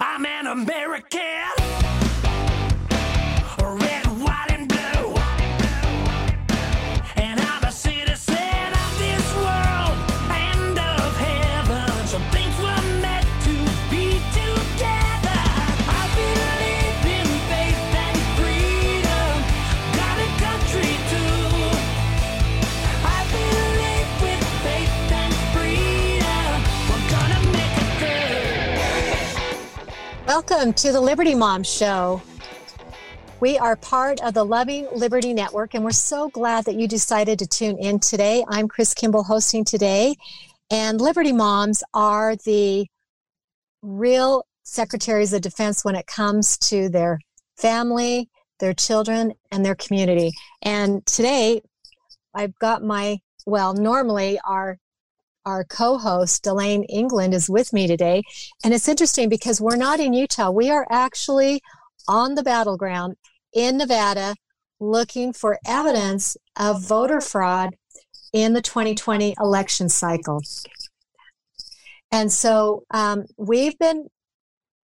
I'm an American. Welcome to the Liberty Mom Show. We are part of the Loving Liberty Network, and we're so glad that you decided to tune in today. I'm Chris Kimball hosting today, and Liberty Moms are the real secretaries of defense when it comes to their family, their children, and their community. And today, I've got my, well, normally our our co-host Delane England is with me today and it's interesting because we're not in Utah we are actually on the battleground in Nevada looking for evidence of voter fraud in the 2020 election cycle. And so um, we've been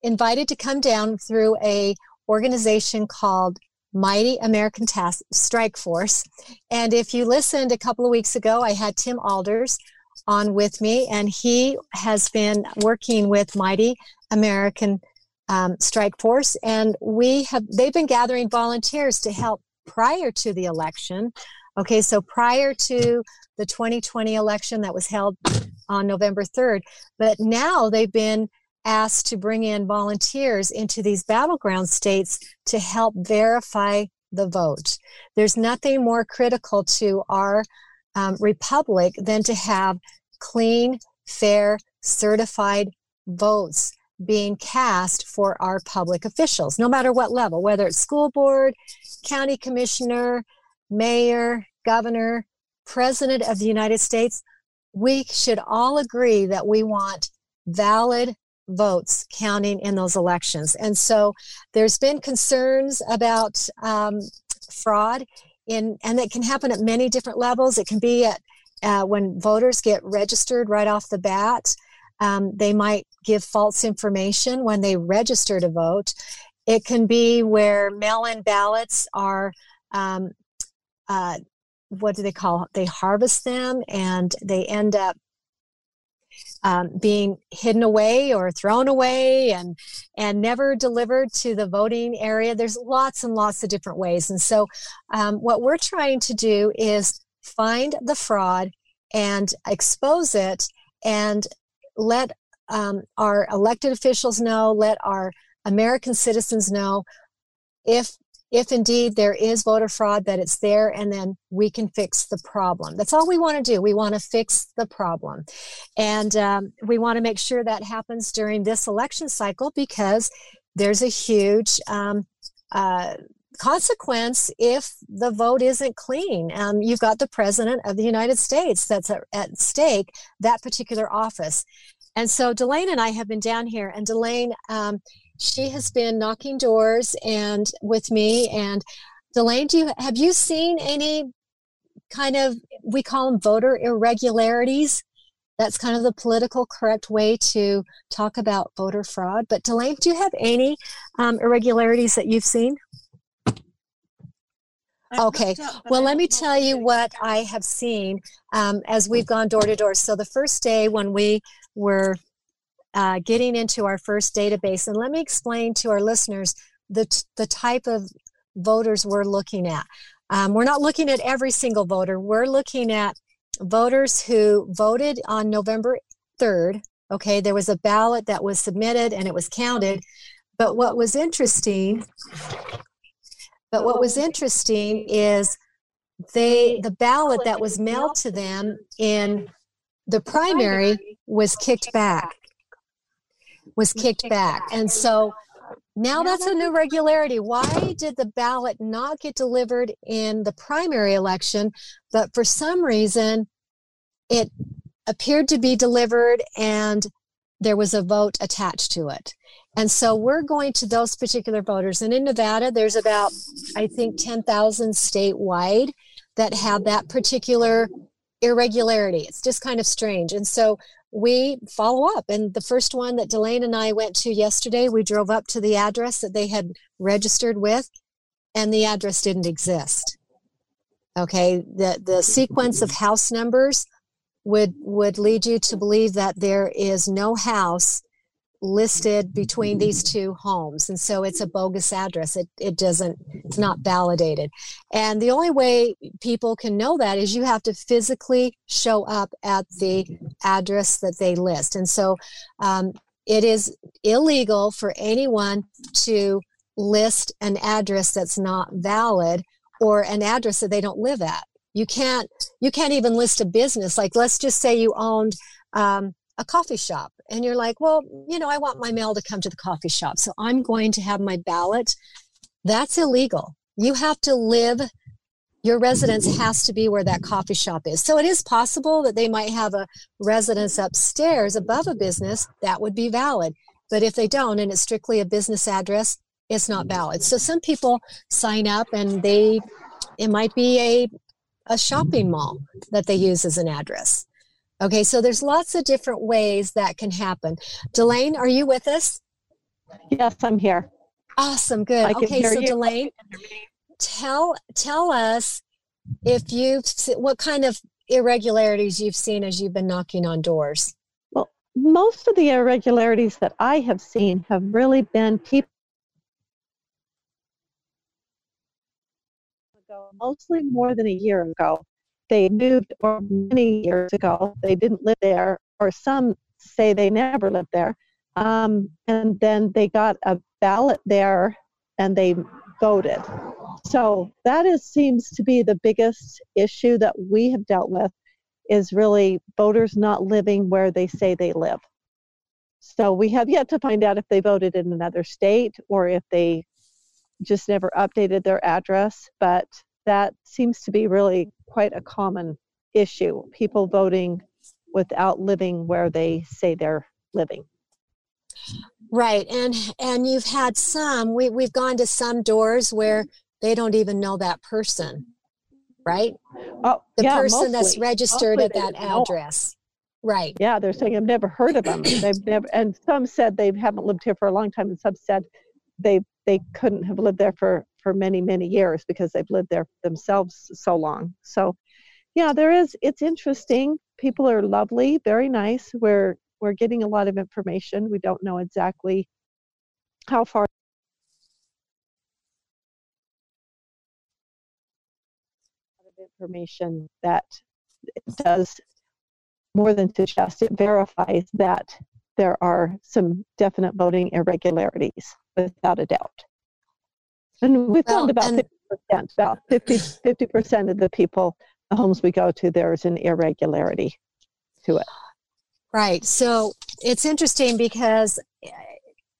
invited to come down through a organization called Mighty American Task Strike Force. And if you listened a couple of weeks ago, I had Tim Alders on with me, and he has been working with Mighty American um, Strike Force, and we have they've been gathering volunteers to help prior to the election. Okay, so prior to the 2020 election that was held on November 3rd, but now they've been asked to bring in volunteers into these battleground states to help verify the vote. There's nothing more critical to our um, republic than to have clean, fair, certified votes being cast for our public officials, no matter what level, whether it's school board, county commissioner, mayor, governor, president of the United States. We should all agree that we want valid votes counting in those elections. And so there's been concerns about um, fraud in, and it can happen at many different levels. It can be at uh, when voters get registered right off the bat. Um, they might give false information when they register to vote. It can be where mail in ballots are, um, uh, what do they call They harvest them and they end up um, being hidden away or thrown away and and never delivered to the voting area. There's lots and lots of different ways. And so um, what we're trying to do is find the fraud and expose it and let um, our elected officials know let our american citizens know if if indeed there is voter fraud, that it's there and then we can fix the problem. That's all we want to do. We want to fix the problem. And um, we want to make sure that happens during this election cycle because there's a huge um, uh, consequence if the vote isn't clean. Um, you've got the president of the United States that's at, at stake, that particular office. And so Delane and I have been down here, and Delane, um, she has been knocking doors and with me. And Delane, do you have you seen any kind of we call them voter irregularities? That's kind of the political correct way to talk about voter fraud. But Delane, do you have any um, irregularities that you've seen? Okay. Well, let me tell you what I have seen um, as we've gone door to door. So the first day when we were uh, getting into our first database. And let me explain to our listeners the, t- the type of voters we're looking at. Um, we're not looking at every single voter, we're looking at voters who voted on November 3rd. Okay, there was a ballot that was submitted and it was counted. But what was interesting, but what was interesting is they the ballot that was mailed to them in the primary was kicked back was kicked back. And so now that's a new regularity. Why did the ballot not get delivered in the primary election, but for some reason it appeared to be delivered and there was a vote attached to it? And so we're going to those particular voters. And in Nevada, there's about, I think, 10,000 statewide that have that particular irregularity. It's just kind of strange. And so we follow up. And the first one that Delane and I went to yesterday, we drove up to the address that they had registered with, and the address didn't exist. Okay, the, the sequence of house numbers would would lead you to believe that there is no house listed between these two homes. And so it's a bogus address. It, it doesn't it's not validated. And the only way people can know that is you have to physically show up at the address that they list. And so um, it is illegal for anyone to list an address that's not valid or an address that they don't live at. You can't you can't even list a business. Like let's just say you owned um, a coffee shop and you're like, well, you know, I want my mail to come to the coffee shop. So I'm going to have my ballot. That's illegal. You have to live, your residence has to be where that coffee shop is. So it is possible that they might have a residence upstairs above a business. That would be valid. But if they don't, and it's strictly a business address, it's not valid. So some people sign up and they, it might be a, a shopping mall that they use as an address. Okay, so there's lots of different ways that can happen. Delane, are you with us? Yes, I'm here. Awesome, good. Okay, so you. Delane, tell tell us if you've what kind of irregularities you've seen as you've been knocking on doors. Well, most of the irregularities that I have seen have really been people mostly more than a year ago they moved or many years ago. They didn't live there, or some say they never lived there. Um, and then they got a ballot there and they voted. So that is seems to be the biggest issue that we have dealt with is really voters not living where they say they live. So we have yet to find out if they voted in another state or if they just never updated their address, but that seems to be really quite a common issue people voting without living where they say they're living. Right and and you've had some we, we've gone to some doors where they don't even know that person right? Oh, the yeah, person mostly, that's registered at that address right. Yeah they're saying i've never heard of them they've never and some said they haven't lived here for a long time and some said they they couldn't have lived there for for many many years because they've lived there themselves so long. So yeah there is it's interesting. People are lovely very nice. We're we're getting a lot of information. We don't know exactly how far information that does more than suggest it verifies that there are some definite voting irregularities without a doubt and we found about and, 50%, about 50, 50% of the people, the homes we go to, there's an irregularity to it. Right. So it's interesting because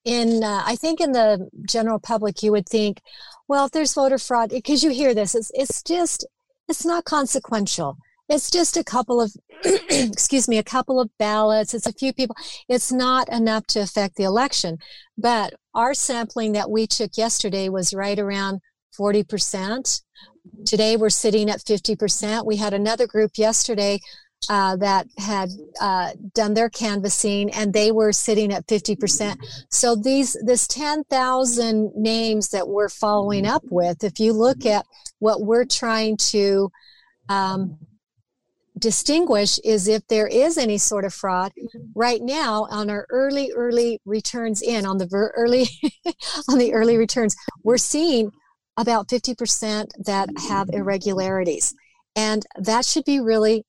in uh, I think in the general public you would think, well, if there's voter fraud, because you hear this, it's it's just it's not consequential. It's just a couple of excuse me, a couple of ballots. It's a few people. It's not enough to affect the election. But our sampling that we took yesterday was right around 40%. Today we're sitting at 50%. We had another group yesterday uh, that had uh, done their canvassing and they were sitting at 50%. So these this 10,000 names that we're following up with, if you look at what we're trying to um, distinguish is if there is any sort of fraud right now on our early early returns in on the ver- early on the early returns we're seeing about 50% that have irregularities. And that should be really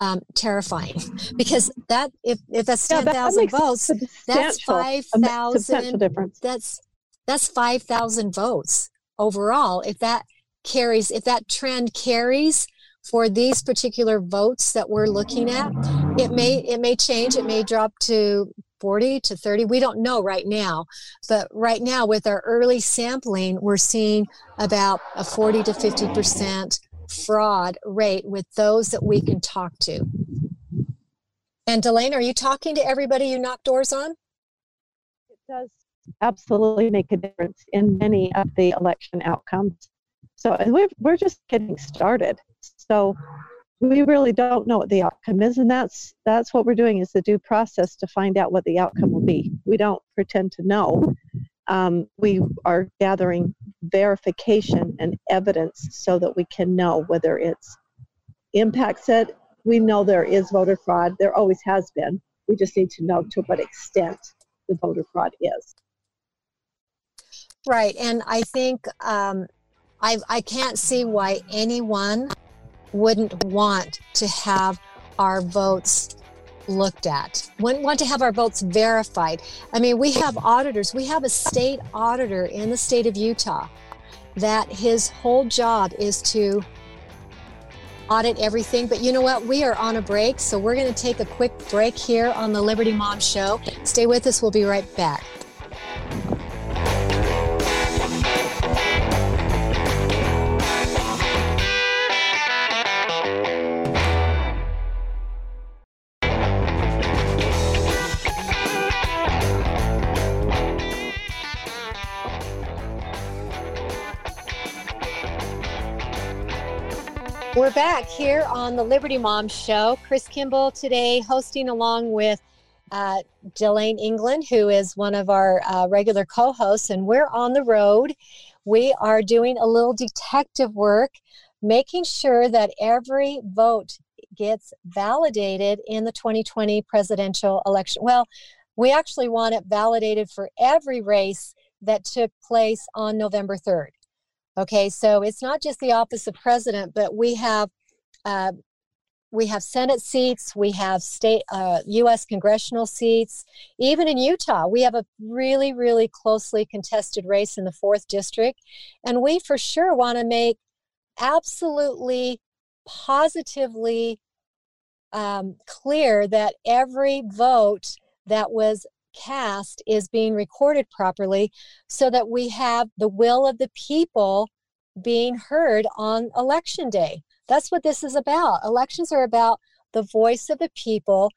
um, terrifying because that if, if that's 10,000 yeah, votes that's 5,000 that's that's 5,000 votes overall. If that carries if that trend carries for these particular votes that we're looking at it may it may change it may drop to 40 to 30 we don't know right now. But right now with our early sampling we're seeing about a 40 to 50 percent fraud rate with those that we can talk to. And Delane, are you talking to everybody you knock doors on? It does absolutely make a difference in many of the election outcomes. So we're, we're just getting started so we really don't know what the outcome is, and that's that's what we're doing is the due process to find out what the outcome will be. We don't pretend to know. Um, we are gathering verification and evidence so that we can know whether it's impacts it. We know there is voter fraud. There always has been. We just need to know to what extent the voter fraud is. Right. And I think um, I, I can't see why anyone wouldn't want to have our votes looked at, wouldn't want to have our votes verified. I mean, we have auditors, we have a state auditor in the state of Utah that his whole job is to audit everything. But you know what? We are on a break, so we're going to take a quick break here on the Liberty Mom Show. Stay with us, we'll be right back. Back here on the Liberty Mom Show. Chris Kimball today hosting along with uh, Delane England, who is one of our uh, regular co hosts, and we're on the road. We are doing a little detective work, making sure that every vote gets validated in the 2020 presidential election. Well, we actually want it validated for every race that took place on November 3rd. Okay, so it's not just the office of president, but we have uh, we have Senate seats, we have state uh, U.S. congressional seats. Even in Utah, we have a really, really closely contested race in the fourth district, and we for sure want to make absolutely, positively um, clear that every vote that was cast is being recorded properly so that we have the will of the people being heard on election day. That's what this is about. Elections are about the voice of the people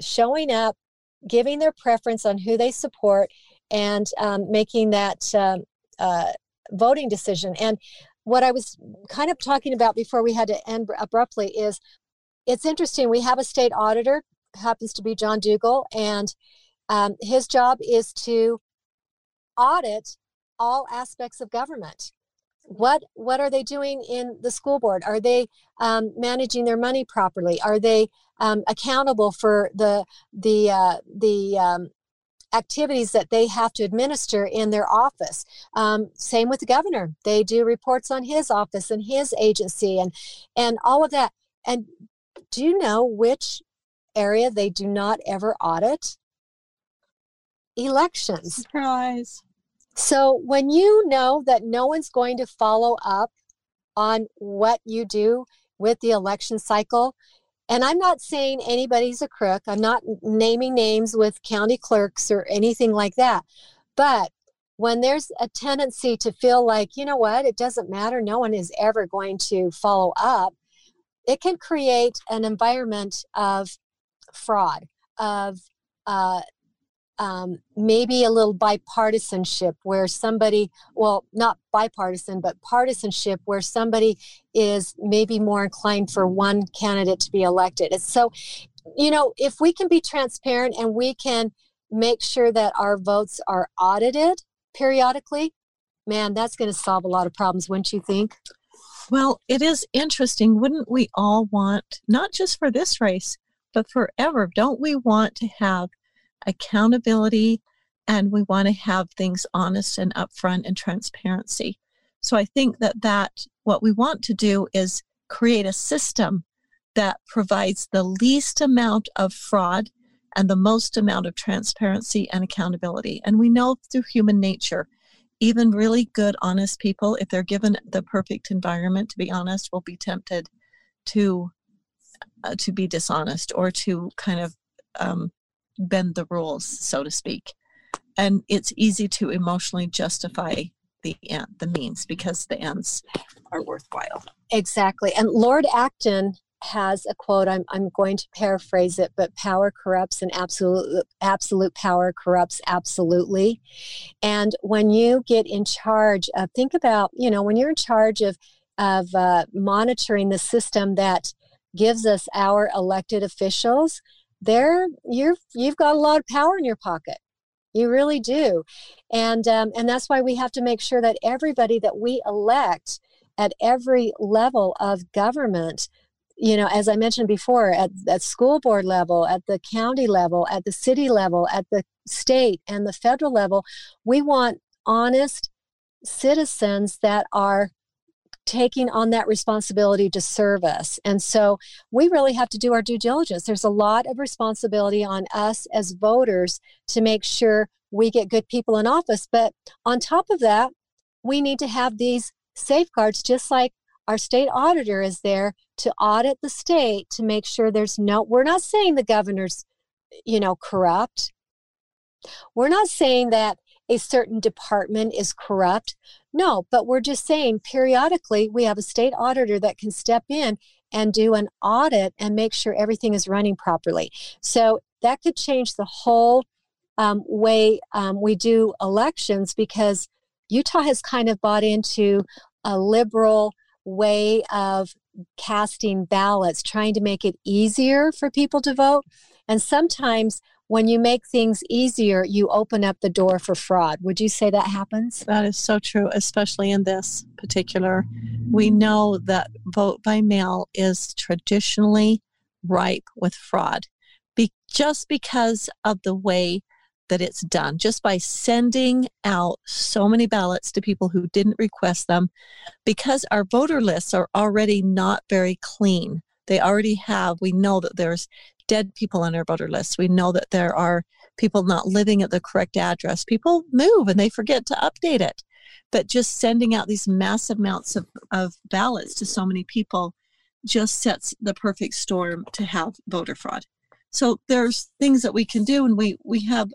showing up, giving their preference on who they support, and um, making that uh, uh, voting decision. And what I was kind of talking about before we had to end abruptly is it's interesting. We have a state auditor, happens to be John Dougall, and um, his job is to audit all aspects of government. What what are they doing in the school board? Are they um, managing their money properly? Are they um, accountable for the the uh, the um, activities that they have to administer in their office. Um, same with the governor; they do reports on his office and his agency, and and all of that. And do you know which area they do not ever audit? elections. Surprise. So when you know that no one's going to follow up on what you do with the election cycle, and I'm not saying anybody's a crook, I'm not naming names with county clerks or anything like that, but when there's a tendency to feel like, you know what, it doesn't matter, no one is ever going to follow up, it can create an environment of fraud, of uh, um, maybe a little bipartisanship where somebody, well, not bipartisan, but partisanship where somebody is maybe more inclined for one candidate to be elected. And so, you know, if we can be transparent and we can make sure that our votes are audited periodically, man, that's going to solve a lot of problems, wouldn't you think? Well, it is interesting. Wouldn't we all want, not just for this race, but forever, don't we want to have accountability, and we want to have things honest and upfront and transparency. So I think that that what we want to do is create a system that provides the least amount of fraud and the most amount of transparency and accountability. And we know through human nature, even really good, honest people, if they're given the perfect environment to be honest, will be tempted to uh, to be dishonest or to kind of um, bend the rules, so to speak. And it's easy to emotionally justify the end, the means because the ends are worthwhile. Exactly. And Lord Acton has a quote I'm, I'm going to paraphrase it but power corrupts and absolute absolute power corrupts absolutely and when you get in charge of think about you know when you're in charge of of uh, monitoring the system that gives us our elected officials, there you're you've got a lot of power in your pocket. You really do, and um, and that's why we have to make sure that everybody that we elect at every level of government you know as i mentioned before at, at school board level at the county level at the city level at the state and the federal level we want honest citizens that are taking on that responsibility to serve us. And so we really have to do our due diligence. There's a lot of responsibility on us as voters to make sure we get good people in office. But on top of that, we need to have these safeguards, just like our state auditor is there to audit the state to make sure there's no, we're not saying the governor's, you know, corrupt. We're not saying that a certain department is corrupt. No, but we're just saying periodically we have a state auditor that can step in and do an audit and make sure everything is running properly. So that could change the whole um, way um, we do elections because Utah has kind of bought into a liberal way of casting ballots, trying to make it easier for people to vote. And sometimes when you make things easier, you open up the door for fraud. Would you say that happens? That is so true, especially in this particular. We know that vote by mail is traditionally ripe with fraud be, just because of the way that it's done, just by sending out so many ballots to people who didn't request them, because our voter lists are already not very clean. They already have, we know that there's dead people on our voter list. We know that there are people not living at the correct address. People move and they forget to update it. But just sending out these massive amounts of, of ballots to so many people just sets the perfect storm to have voter fraud. So there's things that we can do, and we, we have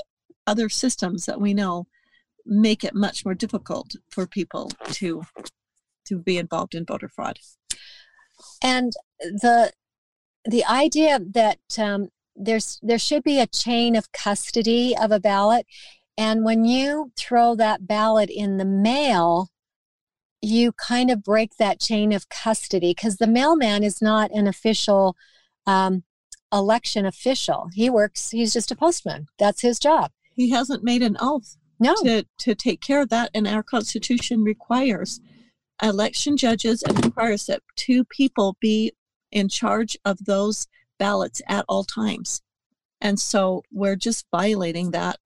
other systems that we know make it much more difficult for people to to be involved in voter fraud. And the the idea that um, there's there should be a chain of custody of a ballot, and when you throw that ballot in the mail, you kind of break that chain of custody because the mailman is not an official um, election official. He works. He's just a postman. That's his job. He hasn't made an oath No. to, to take care of that, and our Constitution requires election judges and requires that two people be in charge of those ballots at all times. And so we're just violating that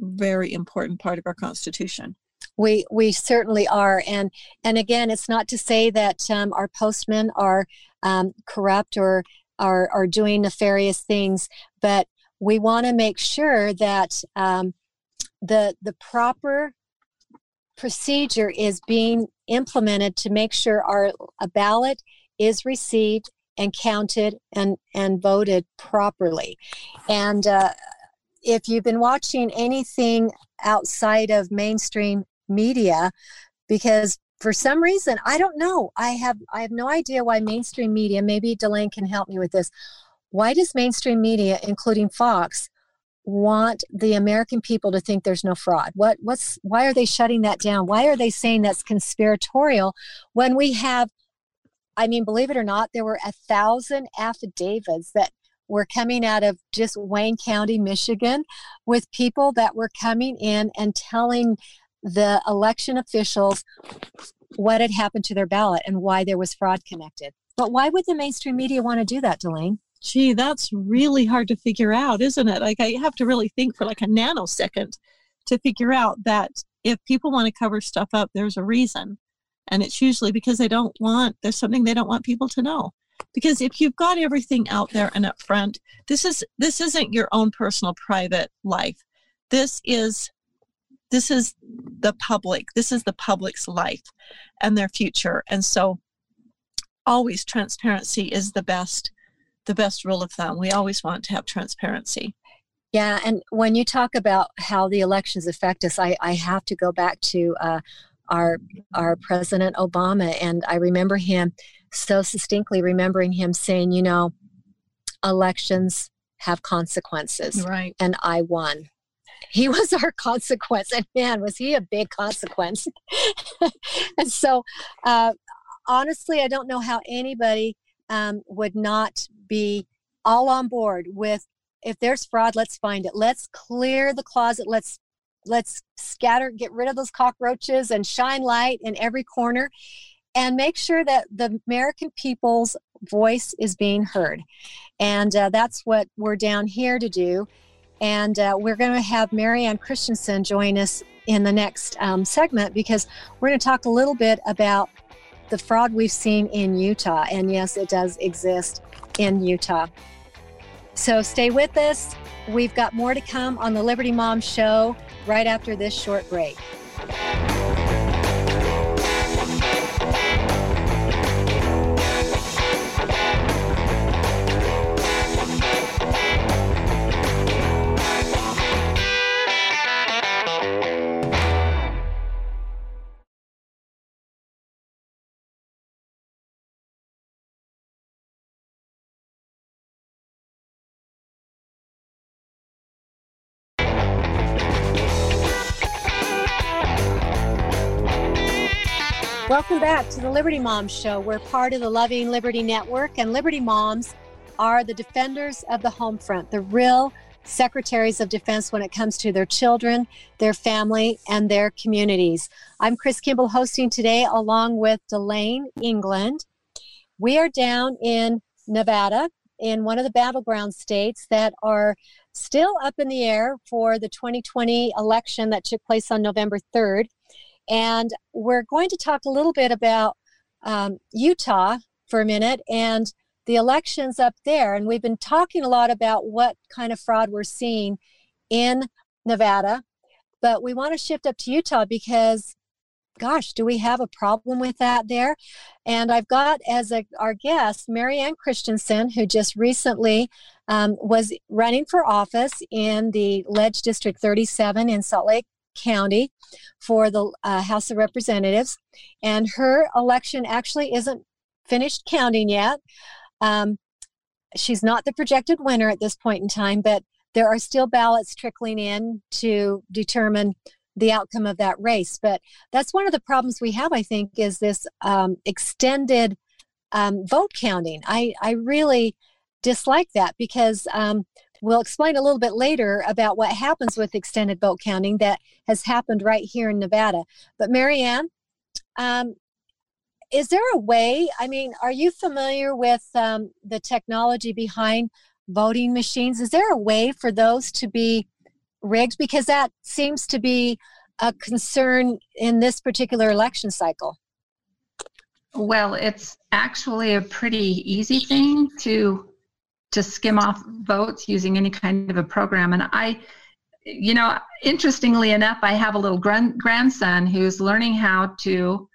very important part of our Constitution. We we certainly are, and and again, it's not to say that um, our postmen are um, corrupt or are are doing nefarious things, but we want to make sure that um, the the proper procedure is being implemented to make sure our a ballot is received and counted and and voted properly, and. Uh, if you've been watching anything outside of mainstream media because for some reason i don't know i have i have no idea why mainstream media maybe delane can help me with this why does mainstream media including fox want the american people to think there's no fraud what what's why are they shutting that down why are they saying that's conspiratorial when we have i mean believe it or not there were a thousand affidavits that were coming out of just wayne county michigan with people that were coming in and telling the election officials what had happened to their ballot and why there was fraud connected. But why would the mainstream media want to do that, Delane? Gee, that's really hard to figure out, isn't it? Like, I have to really think for like a nanosecond to figure out that if people want to cover stuff up, there's a reason. And it's usually because they don't want, there's something they don't want people to know. Because if you've got everything out there and up front, this is this isn't your own personal private life. This is this is the public this is the public's life and their future and so always transparency is the best the best rule of thumb we always want to have transparency Yeah, and when you talk about how the elections affect us, I, I have to go back to uh, our our President Obama, and I remember him so succinctly remembering him saying, you know, elections have consequences, right and I won. He was our consequence, and man, was he a big consequence. and so, uh, honestly, I don't know how anybody um, would not be all on board with if there's fraud, let's find it. Let's clear the closet. Let's let's scatter, get rid of those cockroaches and shine light in every corner and make sure that the American people's voice is being heard. And uh, that's what we're down here to do. And uh, we're going to have Marianne Christensen join us in the next um, segment because we're going to talk a little bit about the fraud we've seen in Utah. And yes, it does exist in Utah. So stay with us. We've got more to come on the Liberty Mom Show right after this short break. Welcome back to the Liberty Moms Show. We're part of the Loving Liberty Network, and Liberty Moms are the defenders of the home front, the real secretaries of defense when it comes to their children, their family, and their communities. I'm Chris Kimball hosting today along with Delane England. We are down in Nevada in one of the battleground states that are still up in the air for the 2020 election that took place on November 3rd. And we're going to talk a little bit about um, Utah for a minute and the elections up there. And we've been talking a lot about what kind of fraud we're seeing in Nevada. But we want to shift up to Utah because, gosh, do we have a problem with that there? And I've got as a, our guest Marianne Christensen, who just recently um, was running for office in the Ledge District 37 in Salt Lake County for the uh, House of Representatives, and her election actually isn't finished counting yet. Um, she's not the projected winner at this point in time, but there are still ballots trickling in to determine the outcome of that race. But that's one of the problems we have, I think, is this um, extended um, vote counting. I, I really dislike that because um, We'll explain a little bit later about what happens with extended vote counting that has happened right here in Nevada. But Marianne, um, is there a way? I mean, are you familiar with um, the technology behind voting machines? Is there a way for those to be rigged? Because that seems to be a concern in this particular election cycle. Well, it's actually a pretty easy thing to to skim off votes using any kind of a program. And I, you know, interestingly enough, I have a little grand- grandson who's learning how to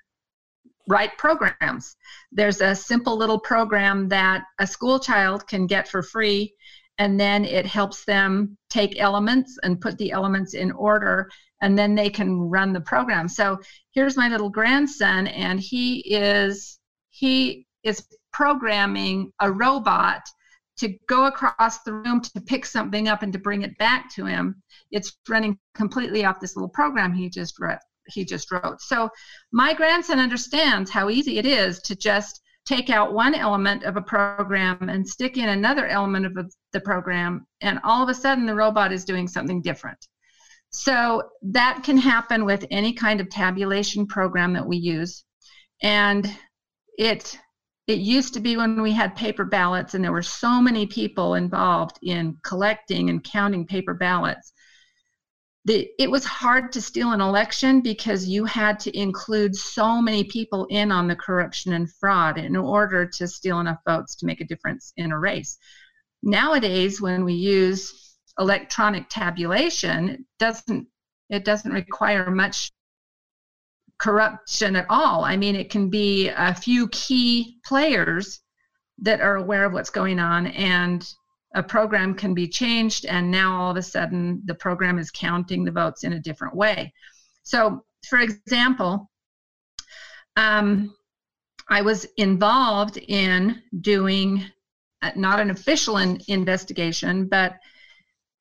write programs. There's a simple little program that a school child can get for free, and then it helps them take elements and put the elements in order, and then they can run the program. So here's my little grandson, and he is he is programming a robot to go across the room to pick something up and to bring it back to him it's running completely off this little program he just wrote he just wrote. So my grandson understands how easy it is to just take out one element of a program and stick in another element of the program and all of a sudden the robot is doing something different. So that can happen with any kind of tabulation program that we use and it it used to be when we had paper ballots and there were so many people involved in collecting and counting paper ballots it was hard to steal an election because you had to include so many people in on the corruption and fraud in order to steal enough votes to make a difference in a race. Nowadays when we use electronic tabulation it doesn't it doesn't require much corruption at all. I mean, it can be a few key players that are aware of what's going on, and a program can be changed, and now all of a sudden the program is counting the votes in a different way. So, for example, um, I was involved in doing uh, not an official in, investigation, but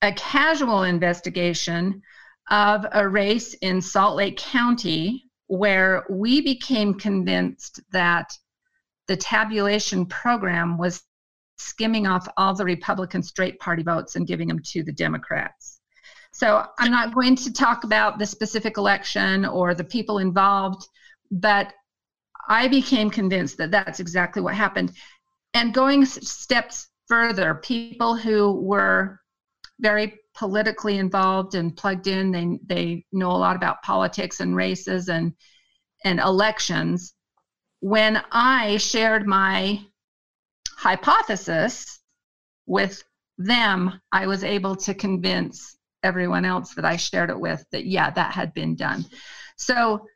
a casual investigation of a race in Salt Lake County where we became convinced that the tabulation program was skimming off all the Republican straight party votes and giving them to the Democrats. So I'm not going to talk about the specific election or the people involved, but I became convinced that that's exactly what happened. And going steps further, people who were very politically involved and plugged in, they they know a lot about politics and races and and elections. When I shared my hypothesis with them, I was able to convince everyone else that I shared it with that, yeah, that had been done. So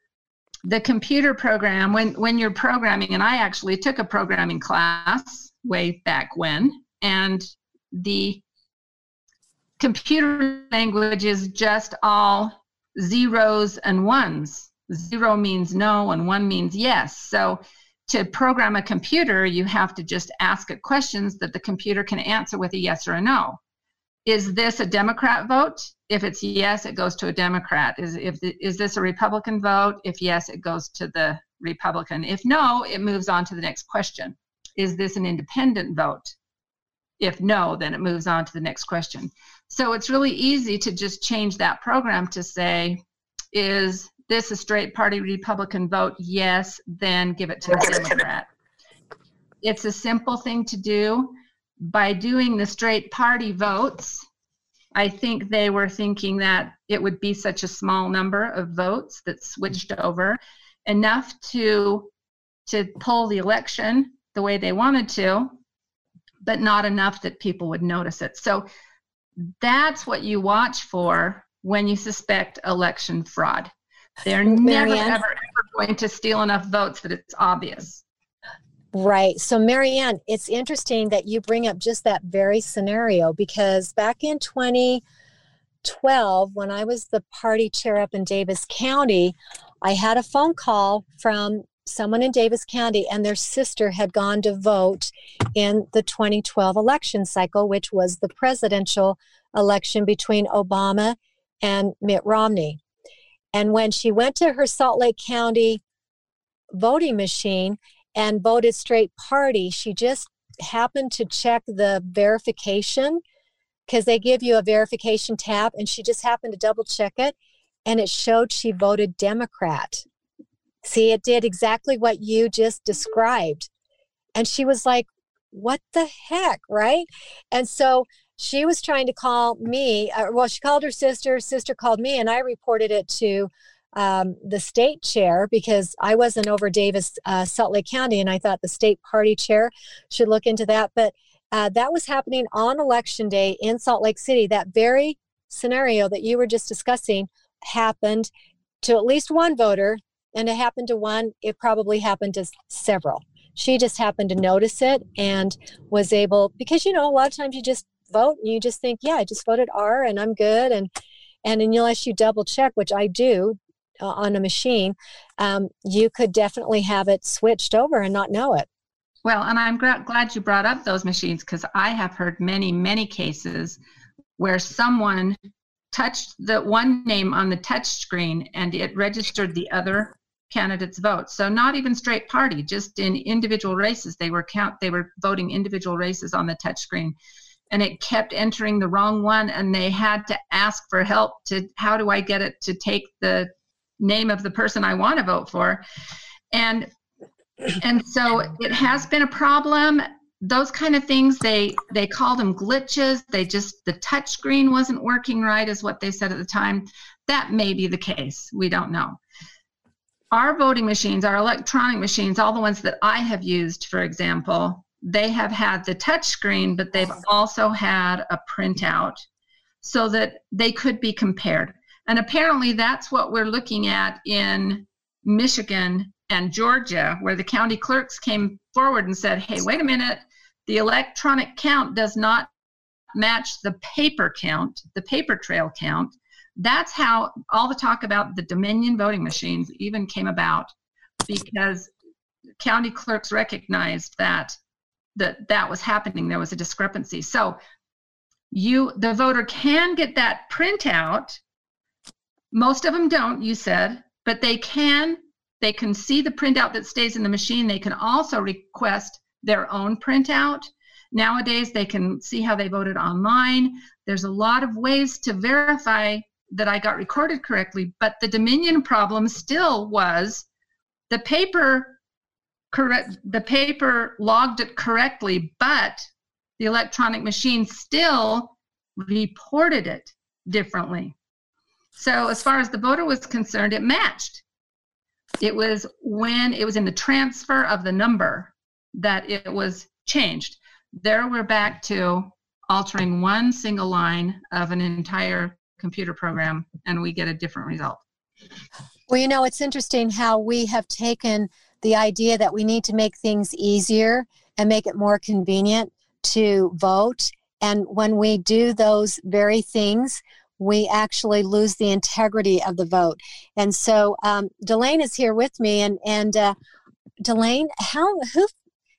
the computer program, when, when you're programming, and I actually took a programming class way back when, and the computer language is just all zeros and ones. Zero means no, and one means yes. So to program a computer, you have to just ask it questions that the computer can answer with a yes or a no. Is this a Democrat vote? If it's yes, it goes to a Democrat. Is if is this a Republican vote? If yes, it goes to the Republican. If no, it moves on to the next question. Is this an independent vote? If no, then it moves on to the next question. So it's really easy to just change that program to say, is this a straight party Republican vote? Yes, then give it to the Democrat. It's a simple thing to do. By doing the straight party votes, I think they were thinking that it would be such a small number of votes that switched over, enough to to pull the election the way they wanted to, but not enough that people would notice it. So that's what you watch for when you suspect election fraud. They're never, ever, ever going to steal enough votes that it's obvious. Right. So, Marianne, it's interesting that you bring up just that very scenario because back in 2012, when I was the party chair up in Davis County, I had a phone call from someone in Davis County, and their sister had gone to vote in the 2012 election cycle, which was the presidential election between Obama and Mitt Romney. And when she went to her Salt Lake County voting machine and voted straight party, she just happened to check the verification because they give you a verification tab, and she just happened to double check it and it showed she voted Democrat. See, it did exactly what you just described. And she was like, what the heck, right? And so she was trying to call me. Uh, well, she called her sister. Sister called me, and I reported it to um, the state chair because I wasn't over Davis, uh, Salt Lake County, and I thought the state party chair should look into that. But uh, that was happening on election day in Salt Lake City. That very scenario that you were just discussing happened to at least one voter, and it happened to one. It probably happened to several. She just happened to notice it and was able because you know a lot of times you just vote and you just think, yeah, I just voted R and I'm good. And and unless you double check, which I do uh, on a machine, um, you could definitely have it switched over and not know it. Well, and I'm glad you brought up those machines because I have heard many, many cases where someone touched the one name on the touch screen and it registered the other candidate's vote. So not even straight party, just in individual races, they were count they were voting individual races on the touch screen. And it kept entering the wrong one, and they had to ask for help to how do I get it to take the name of the person I want to vote for, and and so it has been a problem. Those kind of things they they call them glitches. They just the touch screen wasn't working right is what they said at the time. That may be the case. We don't know our voting machines our electronic machines all the ones that i have used for example they have had the touch screen but they've also had a printout so that they could be compared. And apparently that's what we're looking at in michigan and georgia where the county clerks came forward and said hey wait a minute. The electronic count does not match the paper count, the paper trail count. That's how all the talk about the Dominion voting machines even came about because county clerks recognized that that that was happening there was a discrepancy so you the voter can get that printout most of them don't you said but they can they can see the printout that stays in the machine. They can also request their own printout. Nowadays, they can see how they voted online. There's a lot of ways to verify that I got recorded correctly, but the Dominion problem still was the paper correct the paper logged it correctly, but the electronic machine still reported it differently. So as far as the voter was concerned, it matched. It was when it was in the transfer of the number that it was changed. There we're back to altering one single line of an entire computer program and we get a different result. Well, you know, it's interesting how we have taken the idea that we need to make things easier and make it more convenient to vote. And when we do those very things, we actually lose the integrity of the vote. And so um, Delane is here with me. And, and uh, Delane, how, who,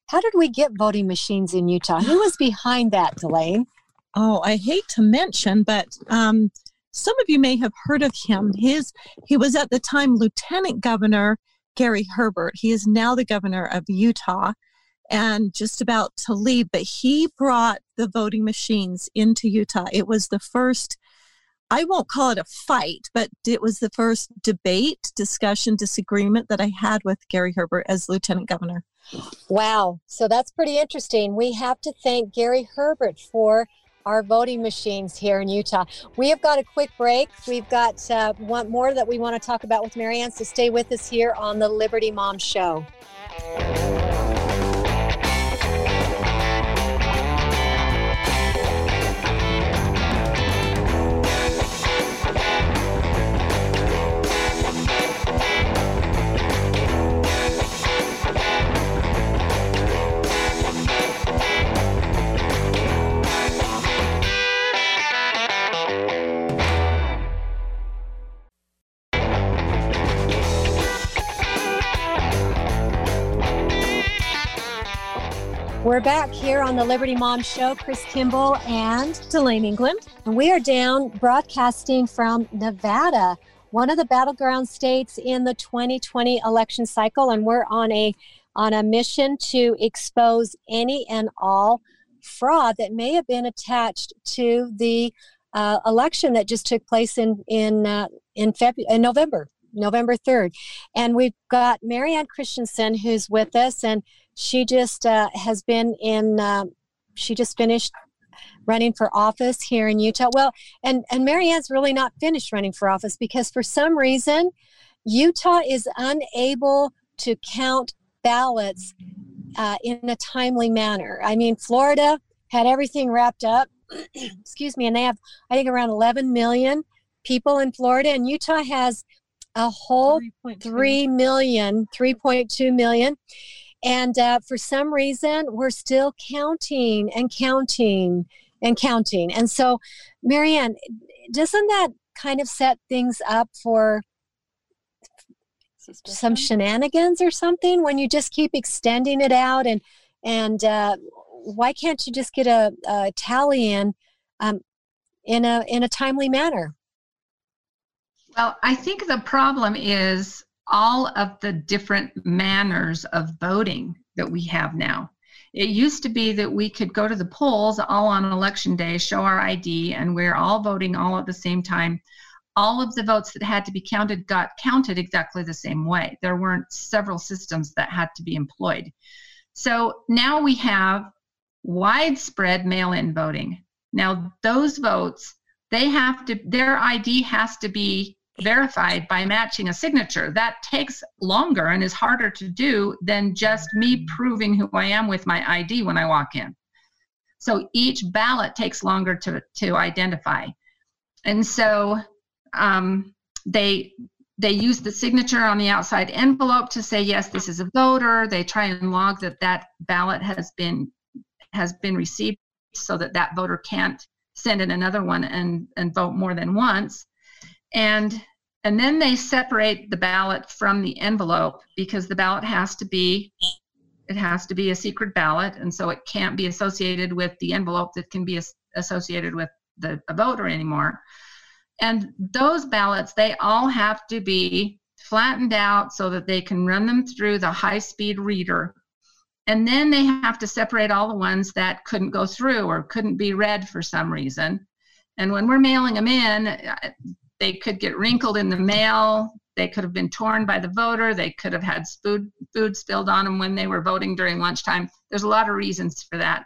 how did we get voting machines in Utah? Who was behind that, Delane? Oh, I hate to mention, but um, some of you may have heard of him. His he was at the time Lieutenant Governor Gary Herbert. He is now the governor of Utah and just about to leave, but he brought the voting machines into Utah. It was the first I won't call it a fight, but it was the first debate, discussion, disagreement that I had with Gary Herbert as lieutenant governor. Wow. So that's pretty interesting. We have to thank Gary Herbert for our voting machines here in Utah. We have got a quick break. We've got uh, one more that we want to talk about with Marianne, so stay with us here on the Liberty Mom Show. Back here on the Liberty Mom Show. Chris Kimball and Delane England. And we are down broadcasting from Nevada, one of the battleground states in the 2020 election cycle. And we're on a on a mission to expose any and all fraud that may have been attached to the uh, election that just took place in in uh, in February in November. November 3rd. And we've got Marianne Christensen who's with us, and she just uh, has been in, uh, she just finished running for office here in Utah. Well, and, and Marianne's really not finished running for office because for some reason, Utah is unable to count ballots uh, in a timely manner. I mean, Florida had everything wrapped up, excuse me, and they have, I think, around 11 million people in Florida, and Utah has a whole 3 million 3.2 million and uh, for some reason we're still counting and counting and counting. And so marianne doesn't that kind of set things up for some shenanigans or something when you just keep extending it out? And and uh, why can't you just get a, a tally in um, in a in a timely manner? Well, I think the problem is all of the different manners of voting that we have now. It used to be that we could go to the polls all on election day, show our ID, and we're all voting all at the same time. All of the votes that had to be counted got counted exactly the same way. There weren't several systems that had to be employed. So now we have widespread mail in voting. Now, those votes, they have to, their ID has to be verified by matching a signature. That takes longer and is harder to do than just me proving who I am with my ID when I walk in. So each ballot takes longer to, to identify. And so um, they they use the signature on the outside envelope to say yes this is a voter they try and log that that ballot has been has been received so that that voter can't send in another one and and vote more than once and and then they separate the ballot from the envelope because the ballot has to be it has to be a secret ballot and so it can't be associated with the envelope that can be as- associated with the a voter anymore and those ballots they all have to be flattened out so that they can run them through the high speed reader. And then they have to separate all the ones that couldn't go through or couldn't be read for some reason. And when we're mailing them in, they could get wrinkled in the mail. They could have been torn by the voter. They could have had food, food spilled on them when they were voting during lunchtime. There's a lot of reasons for that.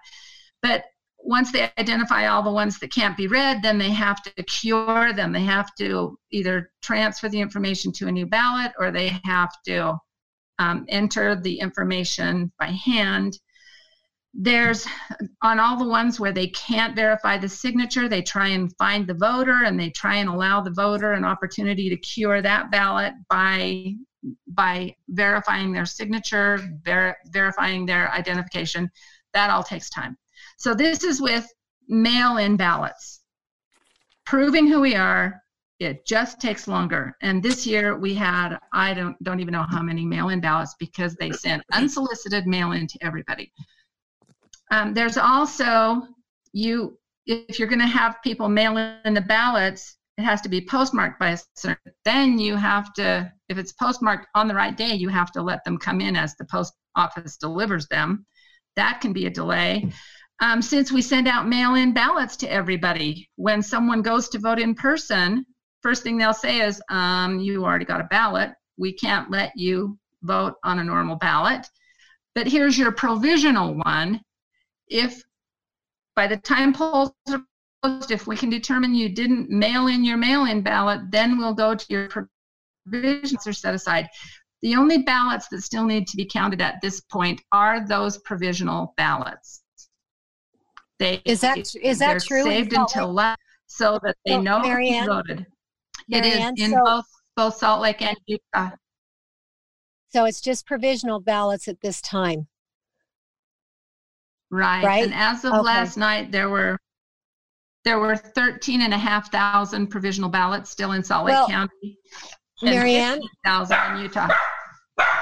But once they identify all the ones that can't be read, then they have to cure them. They have to either transfer the information to a new ballot or they have to um, enter the information by hand. There's on all the ones where they can't verify the signature, they try and find the voter and they try and allow the voter an opportunity to cure that ballot by by verifying their signature, ver- verifying their identification. That all takes time. So this is with mail in ballots. Proving who we are, it just takes longer. And this year we had, I don't, don't even know how many mail in ballots because they sent unsolicited mail in to everybody. Um, there's also, you, if you're going to have people mail in the ballots, it has to be postmarked by a certain, then you have to, if it's postmarked on the right day, you have to let them come in as the post office delivers them. That can be a delay. Um, since we send out mail in ballots to everybody, when someone goes to vote in person, first thing they'll say is, um, You already got a ballot. We can't let you vote on a normal ballot. But here's your provisional one. If by the time polls are closed, if we can determine you didn't mail in your mail in ballot, then we'll go to your provisions are set aside. The only ballots that still need to be counted at this point are those provisional ballots. They Is that is that true? saved until last so that they So, know who voted. Mary it is Ann, in so- both both Salt Lake and Utah. So it's just provisional ballots at this time. Right. Right? And as of Okay. last night, there were there were 13 and a half thousand provisional ballots still in Salt Lake Well, County. Marianne, 15,000 in Utah.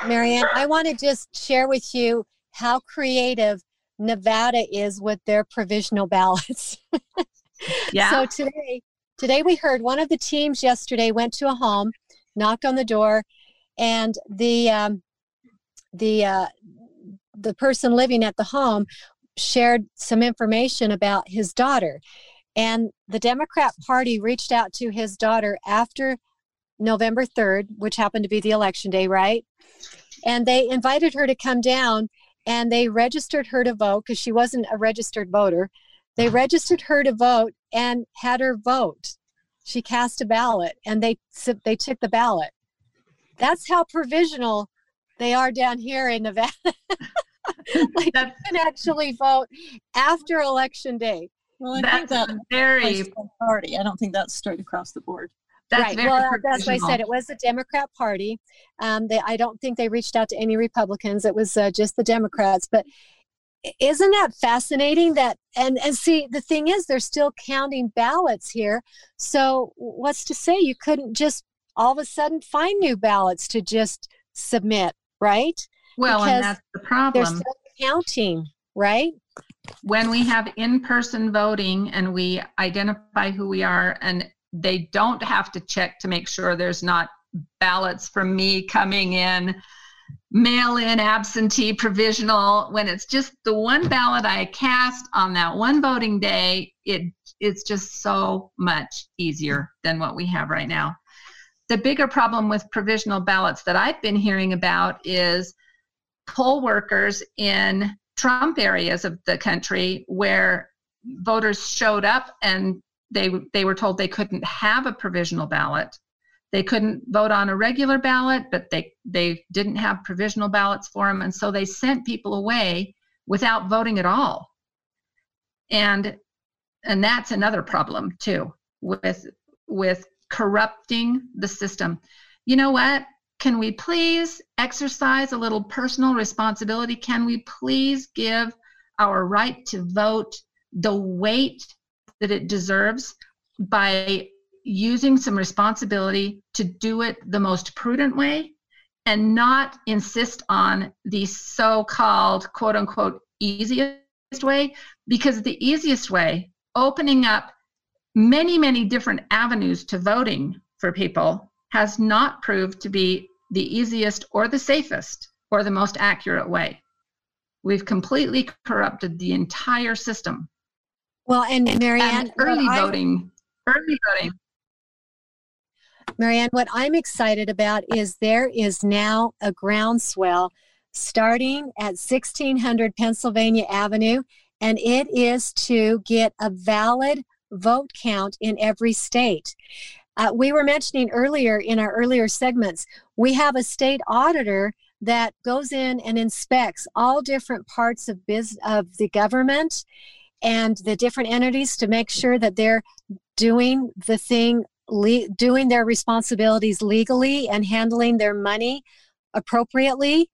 Marianne, I want to just share with you how creative Nevada is with their provisional ballots. Yeah. So today, today we heard one of the teams yesterday went to a home, knocked on the door, and the um, the uh, the person living at the home shared some information about his daughter, and the Democrat Party reached out to his daughter after November third, which happened to be the election day, right? And they invited her to come down, and they registered her to vote because she wasn't a registered voter. They registered her to vote and had her vote. She cast a ballot and they they took the ballot. That's how provisional they are down here in Nevada. like you can actually vote after election day. Well, I think That's that very applies to the party. I don't think that's straight across the board. that's right. Well, that's why I said it was the Democrat Party. Um, they, I don't think they reached out to any Republicans. It was uh, just the Democrats. But isn't that fascinating? That and and see, the thing is, they're still counting ballots here. So what's to say you couldn't just all of a sudden find new ballots to just submit, right? Well, and that's the They're problem. still counting, right? when we have in-person voting and we identify who we are and they don't have to check to make sure there's not ballots from me coming in mail in absentee provisional when it's just the one ballot i cast on that one voting day it it's just so much easier than what we have right now the bigger problem with provisional ballots that i've been hearing about is poll workers in Trump areas of the country where voters showed up and they they were told they couldn't have a provisional ballot. They couldn't vote on a regular ballot, but they they didn't have provisional ballots for them, and so they sent people away without voting at all. And and that's another problem too with with corrupting the system. You know what? Can we please exercise a little personal responsibility? Can we please give our right to vote the weight that it deserves by using some responsibility to do it the most prudent way and not insist on the so called quote unquote easiest way? Because the easiest way, opening up many, many different avenues to voting for people, has not proved to be the easiest or the safest or the most accurate way. We've completely corrupted the entire system. Well, and Marianne, and early I- voting, early voting. Marianne, what I'm excited about is there is now a groundswell starting at 1600 Pennsylvania Avenue, and it is to get a valid vote count in every state. Uh, we were mentioning earlier in our earlier segments, we have a state auditor that goes in and inspects all different parts of biz- of the government and the different entities to make sure that they're doing the thing le- doing their responsibilities legally and handling their money appropriately.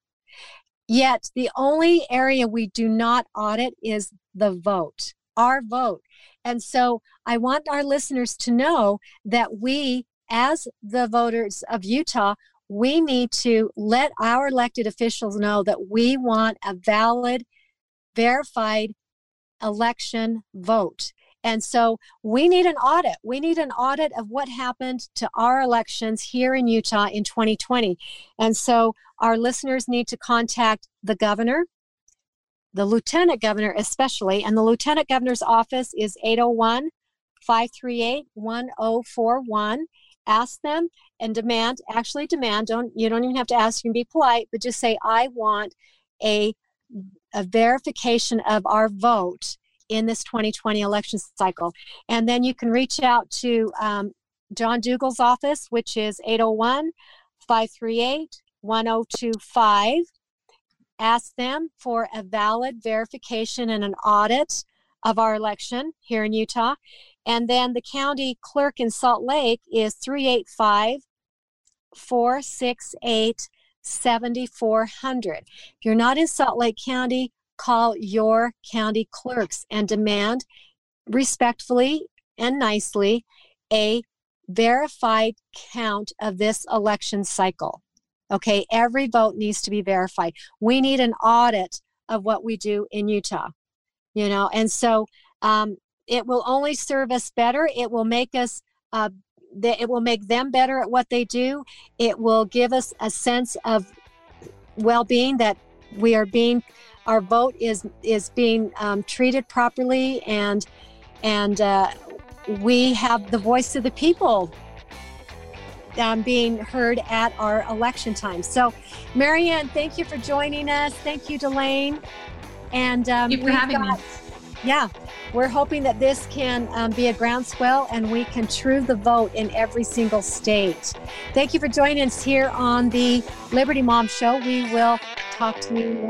Yet the only area we do not audit is the vote, our vote. And so I want our listeners to know that we, as the voters of Utah, we need to let our elected officials know that we want a valid, verified election vote. And so we need an audit. We need an audit of what happened to our elections here in Utah in 2020. And so our listeners need to contact the governor, the lieutenant governor, especially. And the lieutenant governor's office is 801 538 1041. Ask them and demand, actually demand, don't you don't even have to ask, you can be polite, but just say, I want a, a verification of our vote in this 2020 election cycle. And then you can reach out to um, John Dougall's office, which is 801 538 1025. Ask them for a valid verification and an audit of our election here in Utah. And then the county clerk in Salt Lake is 385 468 7400. If you're not in Salt Lake County, call your county clerks and demand respectfully and nicely a verified count of this election cycle. Okay, every vote needs to be verified. We need an audit of what we do in Utah, you know, and so um, it will only serve us better. It will make us, uh, th- it will make them better at what they do. It will give us a sense of well being that we are being our vote is is being um, treated properly and and uh, we have the voice of the people um, being heard at our election time. So, Marianne, thank you for joining us. Thank you, Delane. And um, Thank you for having me. Yeah, we're hoping that this can um, be a groundswell and we can true the vote in every single state. Thank you for joining us here on the Liberty Mom Show. We will talk to you.